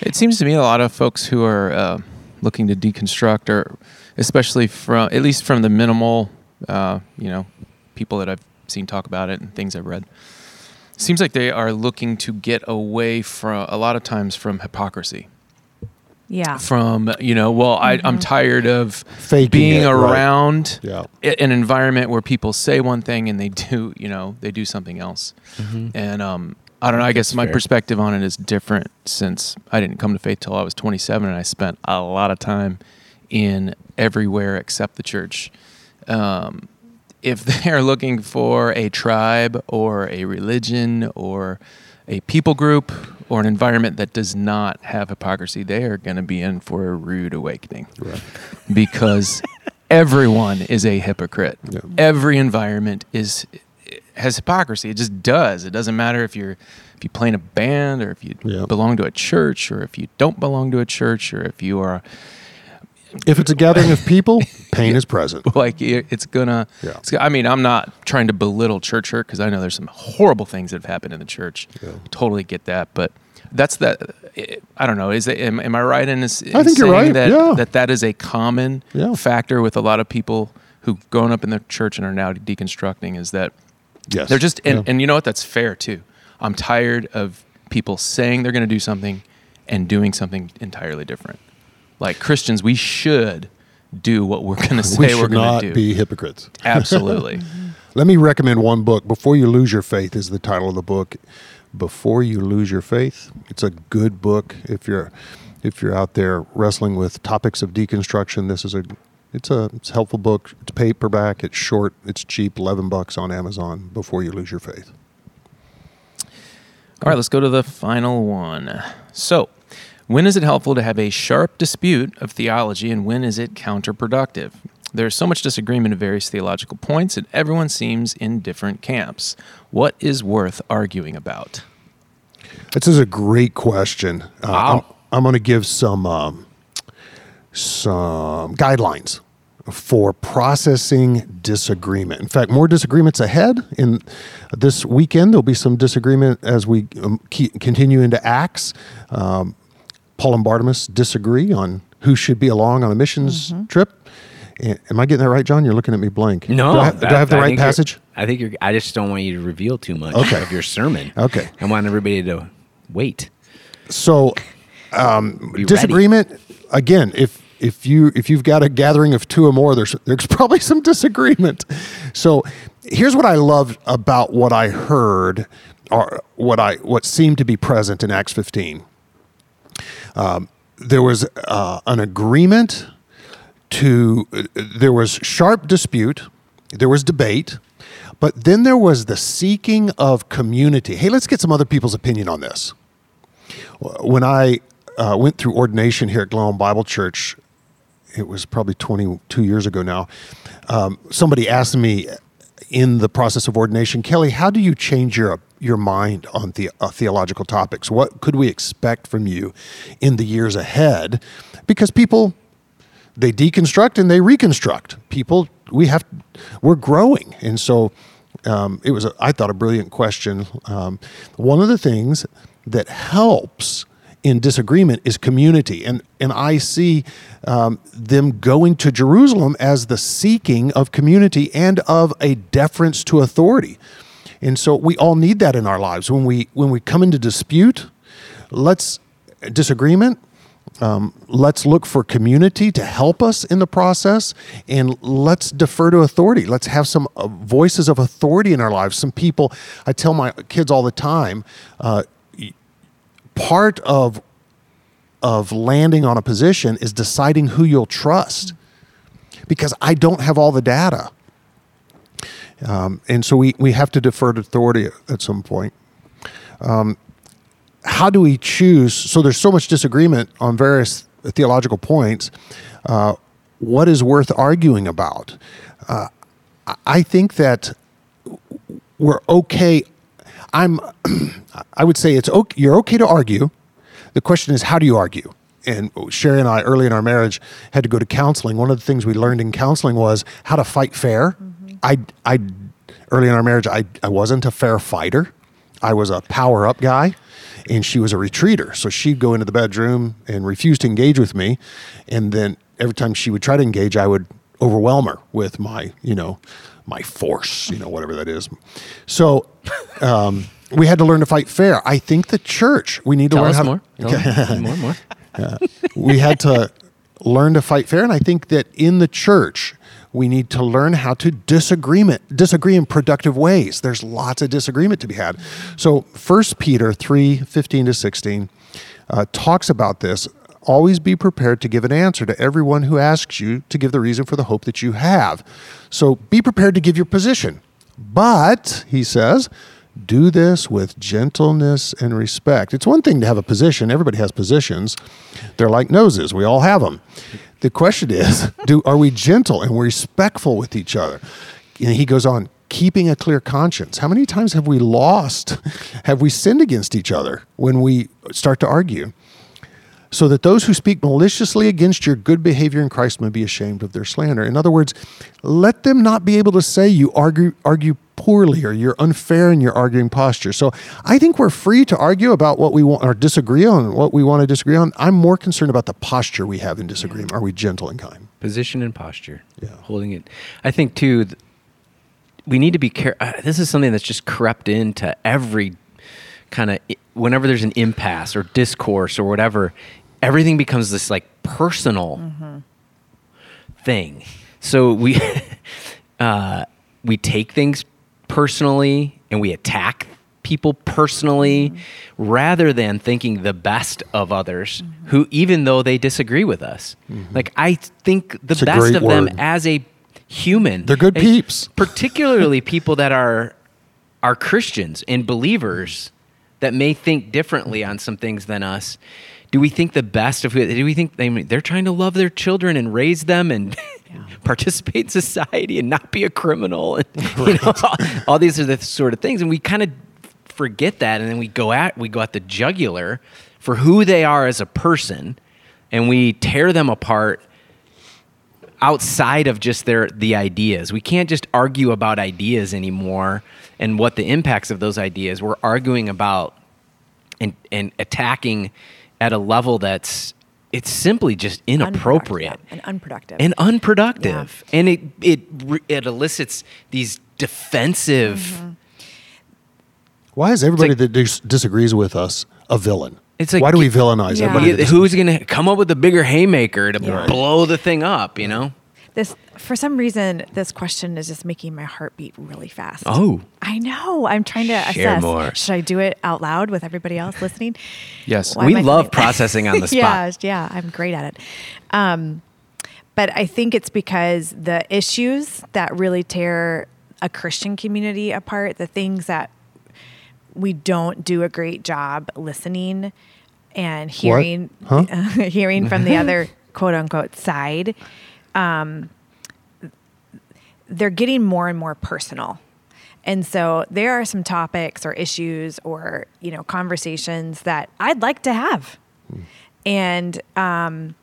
It seems to me a lot of folks who are uh, looking to deconstruct, or especially from at least from the minimal, uh, you know, people that I've seen talk about it and things I've read, seems like they are looking to get away from a lot of times from hypocrisy. Yeah. From you know, well, I, I'm tired of Faking being it, right. around Yeah. an environment where people say one thing and they do, you know, they do something else. And um, I don't know. I guess my fair. perspective on it is different since I didn't come to faith till I was 27, and I spent a lot of time in everywhere except the church. Um, if they're looking for a tribe or a religion or a people group or an environment that does not have hypocrisy, they are going to be in for a rude awakening because everyone is a hypocrite. Yeah. Every environment is has hypocrisy. It just does. It doesn't matter if you're if you play in a band or if you Yeah. belong to a church or if you don't belong to a church or if you are If it's a gathering of people, pain is present. like it's gonna. Yeah. it's- I mean, I'm not trying to belittle church hurt because I know there's some horrible things that have happened in the church. Yeah. Totally get that, but that's that. I don't know. Is it? Am, am I right in this? I think you're saying right, That, yeah. that that is a common Yeah. factor with a lot of people who've grown up in the church and are now deconstructing. Is that Yes. they're just and, Yeah. and you know what? That's fair too. I'm tired of people saying they're going to do something and doing something entirely different. Like Christians, we should do what we're going to say we are going to do. be hypocrites. Absolutely. Let me recommend one book. Before You Lose Your Faith is the title of the book. Before You Lose Your Faith. It's a good book if you're if you're out there wrestling with topics of deconstruction. This is a it's a it's a helpful book. It's paperback. It's short. It's cheap. Eleven bucks on Amazon. Before You Lose Your Faith. All right, let's go to the final one. So, when is it helpful to have a sharp dispute of theology and when is it counterproductive? There's so much disagreement of various theological points and everyone seems in different camps. What is worth arguing about? This is a great question. Uh, Wow. I'm, I'm going to give some um, some guidelines for processing disagreement. In fact, more disagreements ahead. In this weekend, there'll be some disagreement as we um, keep, continue into Acts. Um, Paul and Bartimaeus disagree on who should be along on a missions trip. Am I getting that right, John? You're looking at me blank. No, do I, do I have the right passage? I think you're. I just don't want you to reveal too much Okay. of your sermon. Okay. I want everybody to wait. So ready. disagreement again if if you if you've got a gathering of two or more there's there's probably some disagreement so here's what i love about what i heard or what i what seemed to be present in acts 15 um, there was uh, an agreement to there was sharp dispute there was debate but then there was the seeking of community hey let's get some other people's opinion on this when I uh, went through ordination here at Glen Ellyn Bible Church, it was probably 22 years ago now. Um, somebody asked me in the process of ordination, Kelly, how do you change your your mind on the, uh, theological topics? What could we expect from you in the years ahead? Because people they deconstruct and they reconstruct. People, we have, we're growing, and so um, it was, a, I thought, a brilliant question. Um, one of the things that helps in disagreement is community, and and I see um, them going to Jerusalem as the seeking of community and of a deference to authority, and so we all need that in our lives when we when we come into dispute. Let's disagreement um, let's look for community to help us in the process and let's defer to authority. Let's have some uh, voices of authority in our lives. Some people i tell my kids all the time uh, part of of landing on a position is deciding who you'll trust. Because i don't have all the data. Um, and so we, we have to defer to authority at some point how do we choose? So there's so much disagreement on various theological points. Uh, what is worth arguing about? Uh, I- think that we're okay. I'm. I would say it's okay. You're okay to argue. The question is, how do you argue? And Sherry and I, early in our marriage, had to go to counseling. One of the things we learned in counseling was how to fight fair. I, I, early in our marriage, I, I wasn't a fair fighter. I was a power up guy, and she was a retreater. So she'd go into the bedroom and refuse to engage with me, and then every time she would try to engage, I would overwhelm her with my, you know, my force, you know, whatever that is. So um, we had to learn to fight fair. I think the church we need to Tell learn how more. to. More, more. we had to learn to fight fair, and I think that in the church we need to learn how to disagreement disagree in productive ways. There's lots of disagreement to be had. So First Peter three fifteen to sixteen uh, talks about this. Always be prepared to give an answer to everyone who asks you to give the reason for the hope that you have. So be prepared to give your position. But, he says, do this with gentleness and respect. It's one thing to have a position. Everybody has positions. They're like noses. We all have them. The question is, do are we gentle and respectful with each other? And he goes on, keeping a clear conscience. How many times have we lost? Have we sinned against each other when we start to argue? so that those who speak maliciously against your good behavior in Christ may be ashamed of their slander. In other words, let them not be able to say you argue argue poorly or you're unfair in your arguing posture. So I think we're free to argue about what we want or disagree on what we want to disagree on. I'm more concerned about the posture we have in disagreement. Are we gentle and kind? Position and posture. Yeah. Holding it. I think too. th- We need to be careful. Uh, this is something that's just crept into every kind of whenever there's an impasse or discourse or whatever, everything becomes this like personal thing. So we uh, we take things personally and we attack people personally rather than thinking the best of others who even though they disagree with us. Mm-hmm. Like I think the It's best of them as a human. They're good peeps. Particularly people that are are Christians and believers that may think differently on some things than us. Do we think the best of who? Do we think they, they're trying to love their children and raise them and participate in society and not be a criminal? And, you know, all, all these are the sort of things, and we kind of forget that, and then we go at we go at the jugular for who they are as a person, and we tear them apart outside of just their the ideas. We can't just argue about ideas anymore and what the impacts of those ideas. We're arguing about and and attacking at a level that's it's simply just inappropriate Unproductive, and unproductive. and unproductive. And it it it elicits these defensive mm-hmm. Why is everybody like- that dis- disagrees with us a villain? It's like why do we villainize Yeah. everybody? Who's going to come up with a bigger haymaker to Yeah. blow the thing up, you know? This for some reason this question is just making my heart beat really fast. Oh. I know. I'm trying to Share assess. more. Should I do it out loud with everybody else listening? Yes. Why we love processing on the spot. yeah, yeah, I'm great at it. Um, but I think it's because the issues that really tear a Christian community apart, the things that we don't do a great job listening and hearing Huh? hearing from the other quote unquote side um, they're getting more and more personal. And so there are some topics or issues or you know conversations that i'd like to have. And um,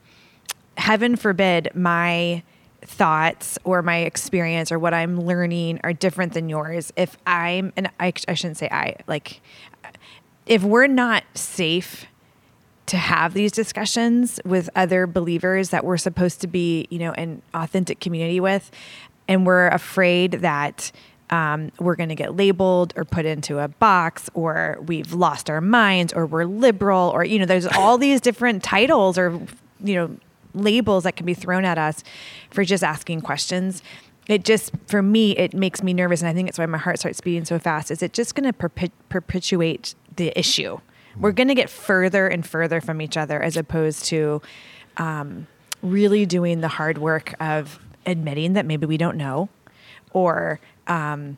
heaven forbid my thoughts or my experience or what i'm learning are different than yours. If i'm and i, I shouldn't say i like if we're not safe to have these discussions with other believers that we're supposed to be, you know, in authentic community with, and we're afraid that um, we're going to get labeled or put into a box, or we've lost our minds, or we're liberal, or you know, there's all these different titles or you know labels that can be thrown at us for just asking questions. It just, for me, it makes me nervous, and I think it's why my heart starts beating so fast. Is it just going to perpet- perpetuate the issue? We're going to get further and further from each other as opposed to um, really doing the hard work of admitting that maybe we don't know or um,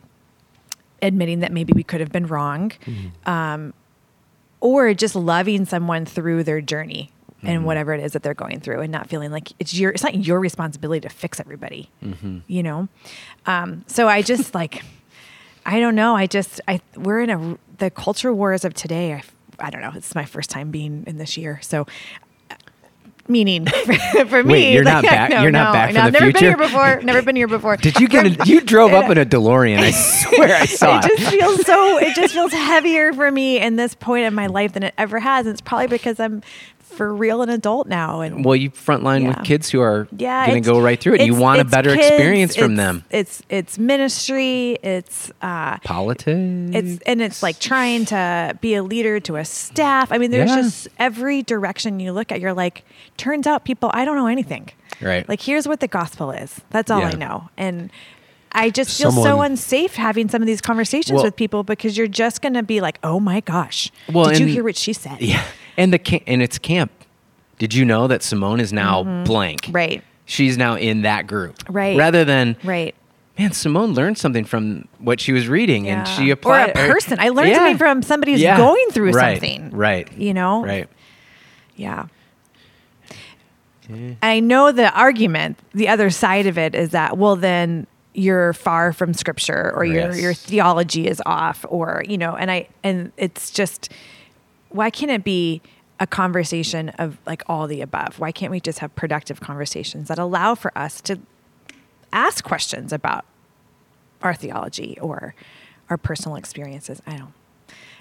admitting that maybe we could have been wrong um, or just loving someone through their journey and whatever it is that they're going through and not feeling like it's your it's not your responsibility to fix everybody you know? Um, so i just like i don't know. I just i we're in a the culture wars of today i, I don't know it's my first time being in this year so uh, meaning for, for me Wait, you're not back- no, you're not no, back no, I've never future? been here before never been here before Did you get a, you drove up in a DeLorean? I swear I saw it it. just feels so it just feels heavier for me in this point in my life than it ever has and it's probably because i'm for real an adult now and Well, you frontline Yeah. with kids who are yeah going to go right through it. You want a better kids, experience from it's- them. it's it's ministry it's uh Politics. it's and it's like trying to be a leader to a staff i mean there's Yeah. just every direction you look at you're like turns out people i don't know anything Right. like here's what the gospel is that's all i know and I just feel so unsafe having some of these conversations Well- with people because you're just going to be like, "Oh my gosh, Well, did you hear what she said?" yeah, and the and it's camp. Did you know that Simone is now blank? Mm-hmm. Right. She's now in that group. Right. Rather than Right. man, Simone learned something from what she was reading, and she Yeah. applied. or a person. I learned Yeah. something from somebody who's Yeah. going through Right. something. Right. You know. Right. Yeah. I know the argument, the other side of it is that, well, then you're far from scripture or your your theology is off or, you know, and I and it's just why can't it be a conversation of like all the above? Why can't we just have productive conversations that allow for us to ask questions about our theology or our personal experiences? I don't.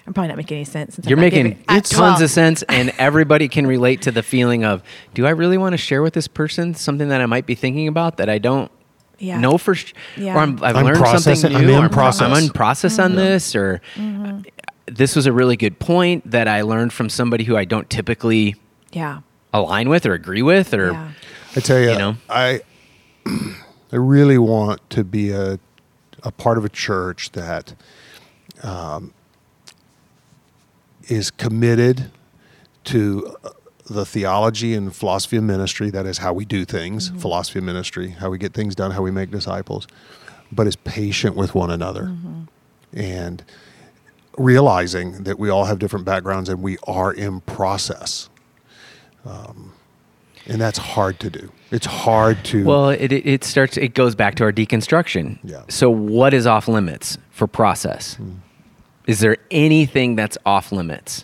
I'm probably not making any sense. Since You're making giving- I- tons well, of sense, and everybody can relate to the feeling of, do I really want to share with this person something that I might be thinking about that I don't Yeah. know for sure, Yeah. or I'm, I've I'm learned something processing- new, I'm in or I'm process. in process on this, or Mm-hmm. This was a really good point that I learned from somebody who I don't typically Yeah. align with or agree with, or Yeah. I tell you, You know? I I really want to be a a part of a church that um, is committed to uh, the theology and philosophy of ministry. That is how we do things. Philosophy of ministry, how we get things done, how we make disciples, but is patient with one another, and realizing that we all have different backgrounds and we are in process. Um, and that's hard to do. It's hard to. Well, it, it starts. It goes back to our deconstruction. Yeah. So, what is off limits for process? Is there anything that's off limits?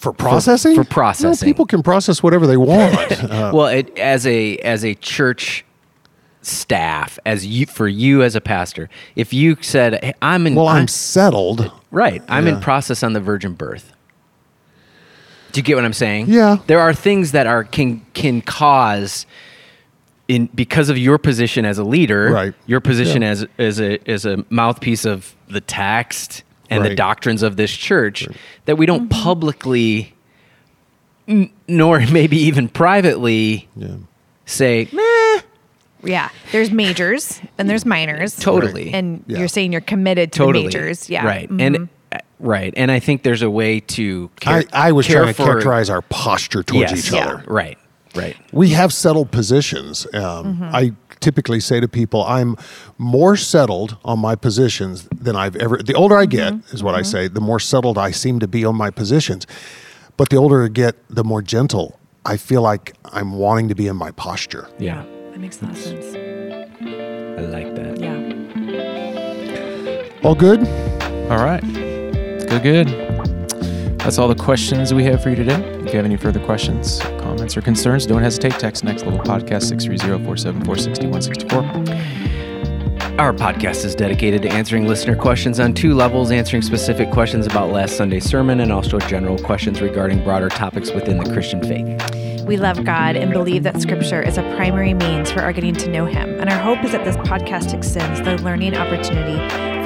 for processing, for processing. No, people can process whatever they want. Uh, well, it, as a as a church staff, as you for you as a pastor, if you said, hey, "I'm in," well, I'm I'm- settled. right, I'm in process on the virgin birth. Do you get what I'm saying? Yeah. There are things that are can can cause. In, because of your position as a leader, Right. your position Yeah. as as a as a mouthpiece of the text and the doctrines of this church, that we don't mm-hmm. publicly, n- nor maybe even privately, Yeah. say, meh, Yeah. There's majors and there's minors. Totally. And Yeah. you're saying you're committed to totally. the majors. Yeah. Right. Mhm. And right. And I think there's a way to care, I, I was care trying to for- characterize our posture towards yes, each Yeah. other. Right. Right. We have settled positions. Um, Mm-hmm. I typically say to people, I'm more settled on my positions than I've ever. The older I get, Mm-hmm. is what I say, the more settled I seem to be on my positions. But the older I get, the more gentle I feel like I'm wanting to be in my posture. Yeah. That makes a lot of sense. I like that. Yeah. All good? All right. Good, good. That's all the questions we have for you today. If you have any further questions, comments, or concerns, don't hesitate. Text Next Level Podcast 630 474 6164. Our podcast is dedicated to answering listener questions on two levels answering specific questions about last Sunday's sermon and also general questions regarding broader topics within the Christian faith. We love God and believe that Scripture is a primary means for our getting to know Him. And our hope is that this podcast extends the learning opportunity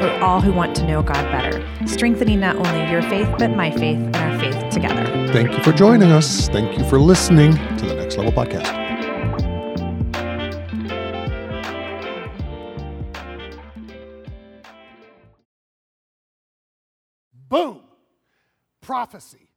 for all who want to know God better, strengthening not only your faith, but my faith and our faith together. Thank you for joining us. Thank you for listening to the Next Level Podcast. Prophecy.